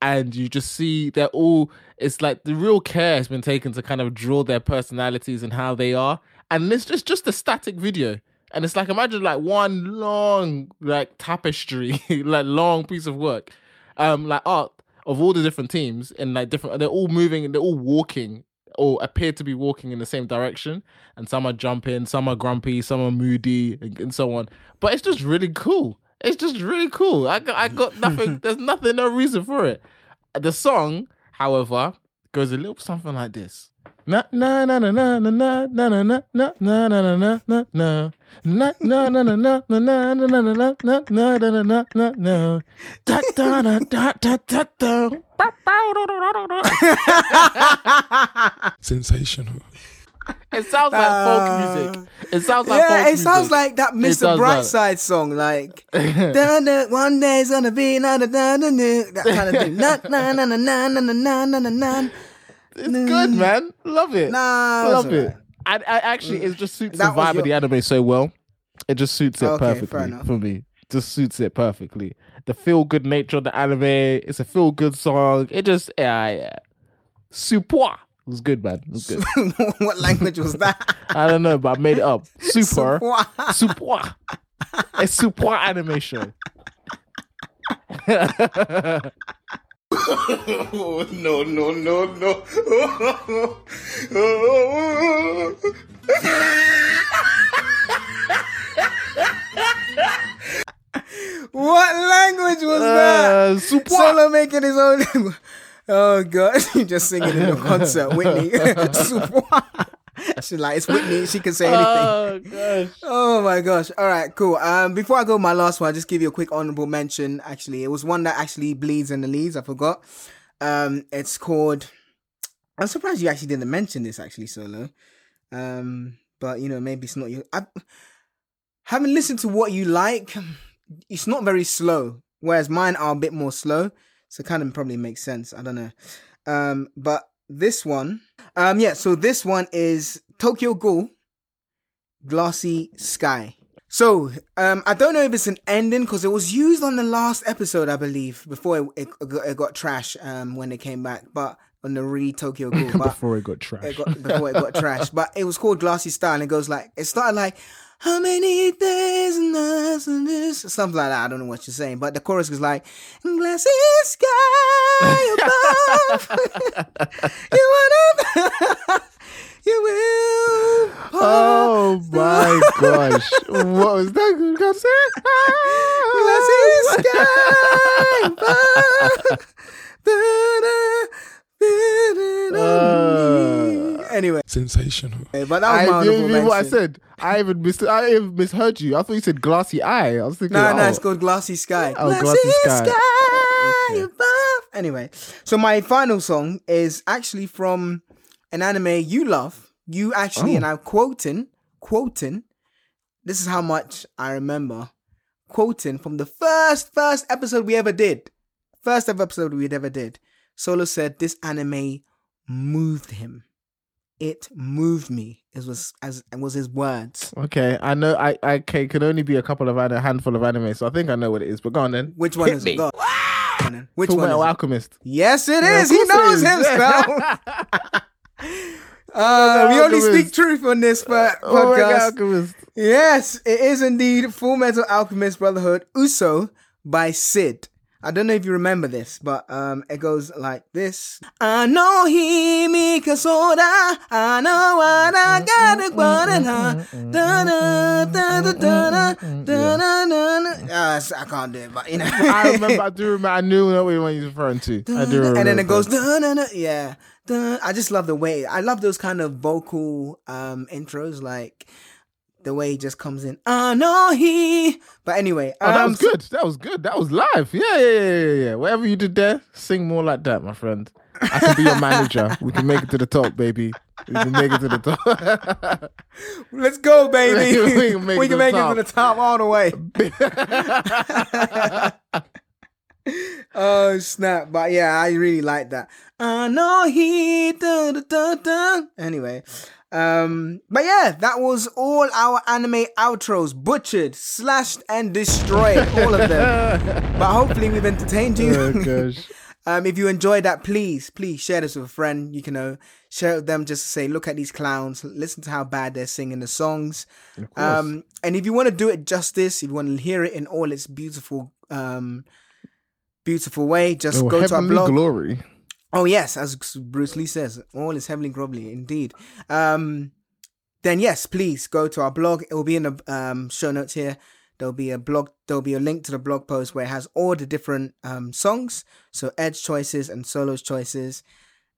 and you just see they're all. It's like the real care has been taken to kind of draw their personalities and how they are, and it's just just a static video. And it's like imagine like one long like tapestry, like long piece of work, um, like art of all the different teams and like different. They're all moving and they're all walking or appear to be walking in the same direction. And some are jumping, some are grumpy, some are moody, and, and so on. But it's just really cool. It's just really cool. I got, I got nothing. there's nothing, no reason for it. The song, however, goes a little something like this. Na na na na na na na na na na na na na na na na. Na na na na na na na na na na na na na na na na na. Da da da da da da da. Sensational. It sounds like folk music. It sounds like folk yeah, it music. sounds like that does Mr. that. Brightside song, like "Dun, dun, one day's gonna be na na na na na," that kind of thing. Na na na na na na na na na It's good, man. Love it. Nah, love it. I, I actually, it just suits That the vibe of the anime so well. It just suits it Okay, perfectly for me. Just suits it perfectly. The feel good nature of the anime. It's a feel good song. It just yeah, yeah. Super. It was good, man. It was good. what language was that? I don't know, but I made it up. Super. Super. Super. A super anime show. Oh, no, no, no, no. Oh. What language was that? Uh, super. Solo making his own. Oh god, you just singing in a concert, Whitney. She's like, it's Whitney. She can say anything. Oh gosh. Oh my gosh. All right, cool. Um, before I go my last one, I'll just give you a quick honorable mention. Actually, it was one that actually bleeds in the leads. I forgot. Um, it's called. I'm surprised you actually didn't mention this actually, Solo. Um, but you know, maybe it's not your. I haven't listened to what you like. It's not very slow, whereas mine are a bit more slow. So it kind of probably makes sense. I don't know. Um, but this one, um, yeah. So this one is Tokyo Ghoul Glassy Sky. So, um, I don't know if it's an ending because it was used on the last episode, I believe, before it, it, got, it got trash um, when it came back. But on the re Tokyo Ghoul. Before it got it trashed. got, before it got trashed. But it was called Glassy Sky, and it goes like it started like how many days and nights and this something like that. I don't know what you're saying, but the chorus is like glassy sky above. you wanna, you will. Oh my gosh. What was that? Glassy sky above. Da-da, da-da, Uh, anyway, Sensational. but that was I my didn't honorable mean what I said. I even mis- I even misheard you. I thought you said glassy eye. I was thinking, No, oh, no, it's called Glassy Sky. Oh, Glassy Sky. Okay. above. Anyway, so my final song is actually from an anime you love. You actually, Oh. and I'm quoting, quoting. This is how much I remember quoting from the first, first episode we ever did. First ever episode we ever did. Solo said this anime moved him. It moved me. It was as it was his words. Okay, I know. I I okay, can only be a couple of a handful of anime, so I think I know what it is. But go on then. Which one Hit is me. it? Go. Go on. Which Full one? Metal Is it? Alchemist. Yes, it Yeah, is. he knows it is. himself. Uh, we only Alchemist. speak truth on this po- Full Metal podcast. Alchemist. Yes, it is indeed Full Metal Alchemist Brotherhood Uso by Sid. I don't know if you remember this, but um, it goes like this. I know he make a. I know what I got to put in her. Da da da da da da da da da. Uh, I can't do it, but you know. I remember. I do remember. I knew what one you're referring to. I do remember. and then it goes dun, dun, dun, yeah i just love the way i love those kind of vocal um intros like the way he just comes in oh no he but anyway Oh, that um, was good. That was good. That was live. Yeah, yeah, yeah, yeah, yeah. Whatever you did there, sing more like that, my friend. I can be your manager. We can make it to the top, baby. We can make it to the top. let's go baby We we can can make make, it to the it to top. the top all the way oh snap but yeah i really like that i know he dun, dun, dun. anyway um but yeah that was all our anime outros butchered slashed and destroyed all of them. But hopefully we've entertained you. Oh um if you enjoyed that please please share this with a friend you can know share it with them just to say look at these clowns listen to how bad they're singing the songs. Um and if you want to do it justice if you want to hear it in all its beautiful um beautiful way just Oh, go to our blog glory. Oh yes, as Bruce Lee says, all is heavily grobbly indeed. Um, then yes, please go to our blog. It will be in the um, show notes here. There'll be a blog. There'll be a link to the blog post where it has all the different um, songs, so Edge choices and Solo's choices.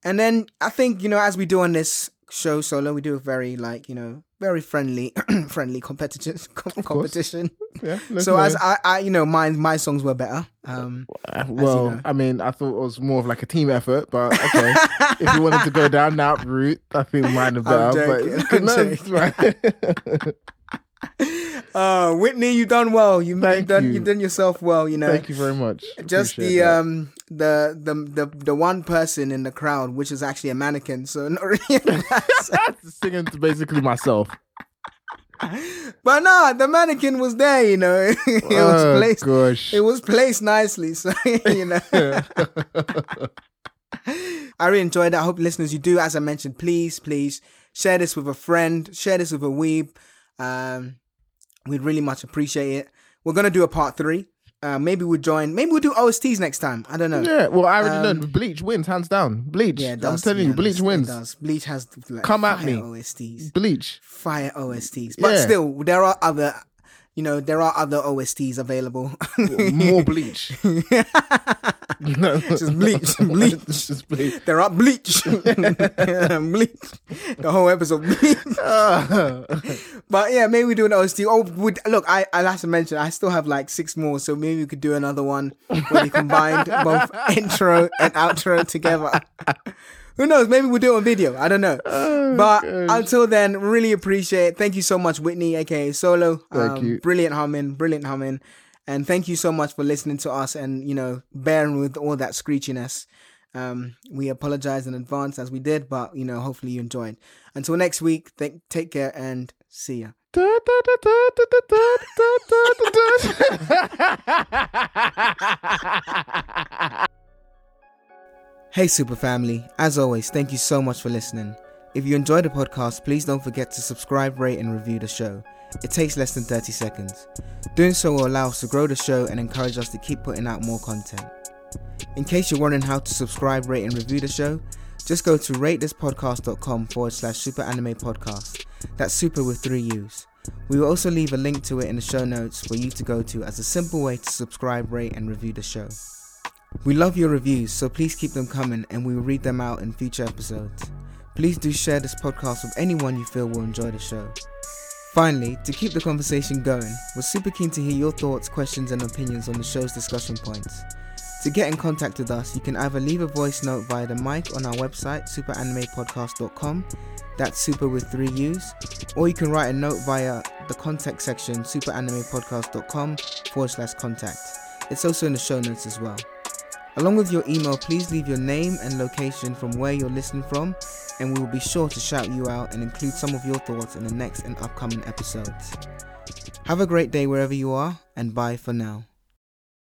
And then I think you know, as we do on this show, Solo, we do a very like you know, very friendly, friendly competition com- competition. Yeah. So as I, I, you know, my my songs were better. Um, well, know. I mean, I thought it was more of like a team effort, but okay. if you wanted to go down that route, I think mine are better. but joking. right? Uh, Whitney, you done well. You Thank you've done you. you done yourself well. You know, Thank you very much. just Appreciate the that. um the, the the the one person in the crowd, which is actually a mannequin. So not really. singing to basically myself. but no, the mannequin was there. You know, it was oh, placed. Gosh. It was placed nicely. So you know. I really enjoyed that. I hope listeners you do. As I mentioned, please, please share this with a friend, share this with a weeb. Um, we'd really much appreciate it. We're gonna do a part three. Uh, maybe we'll join. Maybe we'll do OSTs next time. I don't know. yeah, well, I already Um, know. Bleach wins hands down. Bleach. Yeah, it I'm telling be you, Bleach wins. does. Bleach has like, Come at me. OSTs, Bleach. fire OSTs. But Yeah. still, there are other. You know, there are other OSTs available. More bleach. no. Just bleach, bleach. Just bleach. There are bleach, bleach. The whole episode bleach. But yeah, maybe we do an OST. Oh, would look, I I have to mention I still have like six more, so maybe we could do another one where we combined both intro and outro together. Who knows? Maybe we'll do it on video. I don't know. but gosh. until then, really appreciate it. Thank you so much, Whitney, aka Solo. Um, Thank you. Brilliant humming, brilliant humming. And thank you so much for listening to us and, you know, bearing with all that screechiness. Um, we apologize in advance as we did, but, you know, hopefully you enjoyed. Until next week, th- take care and see ya. Hey, Super Family. As always, thank you so much for listening. If you enjoyed the podcast, please don't forget to subscribe, rate, and review the show. It takes less than 30 seconds. Doing so will allow us to grow the show and encourage us to keep putting out more content. In case you're wondering how to subscribe, rate, and review the show, just go to ratethispodcast.com forward slash super anime podcast. That's super with three U's. We will also leave a link to it in the show notes for you to go to as a simple way to subscribe, rate, and review the show. We love your reviews, so please keep them coming and we will read them out in future episodes. Please do share this podcast with anyone you feel will enjoy the show. Finally, to keep the conversation going, we're super keen to hear your thoughts, questions, and opinions on the show's discussion points. To get in contact with us, you can either leave a voice note via the mic on our website, superanimepodcast.com, that's super with three U's, or you can write a note via the contact section, superanimepodcast.com forward slash contact. It's also in the show notes as well. Along with your email, please leave your name and location from where you're listening from, and we will be sure to shout you out and include some of your thoughts in the next and upcoming episodes. Have a great day wherever you are, and bye for now.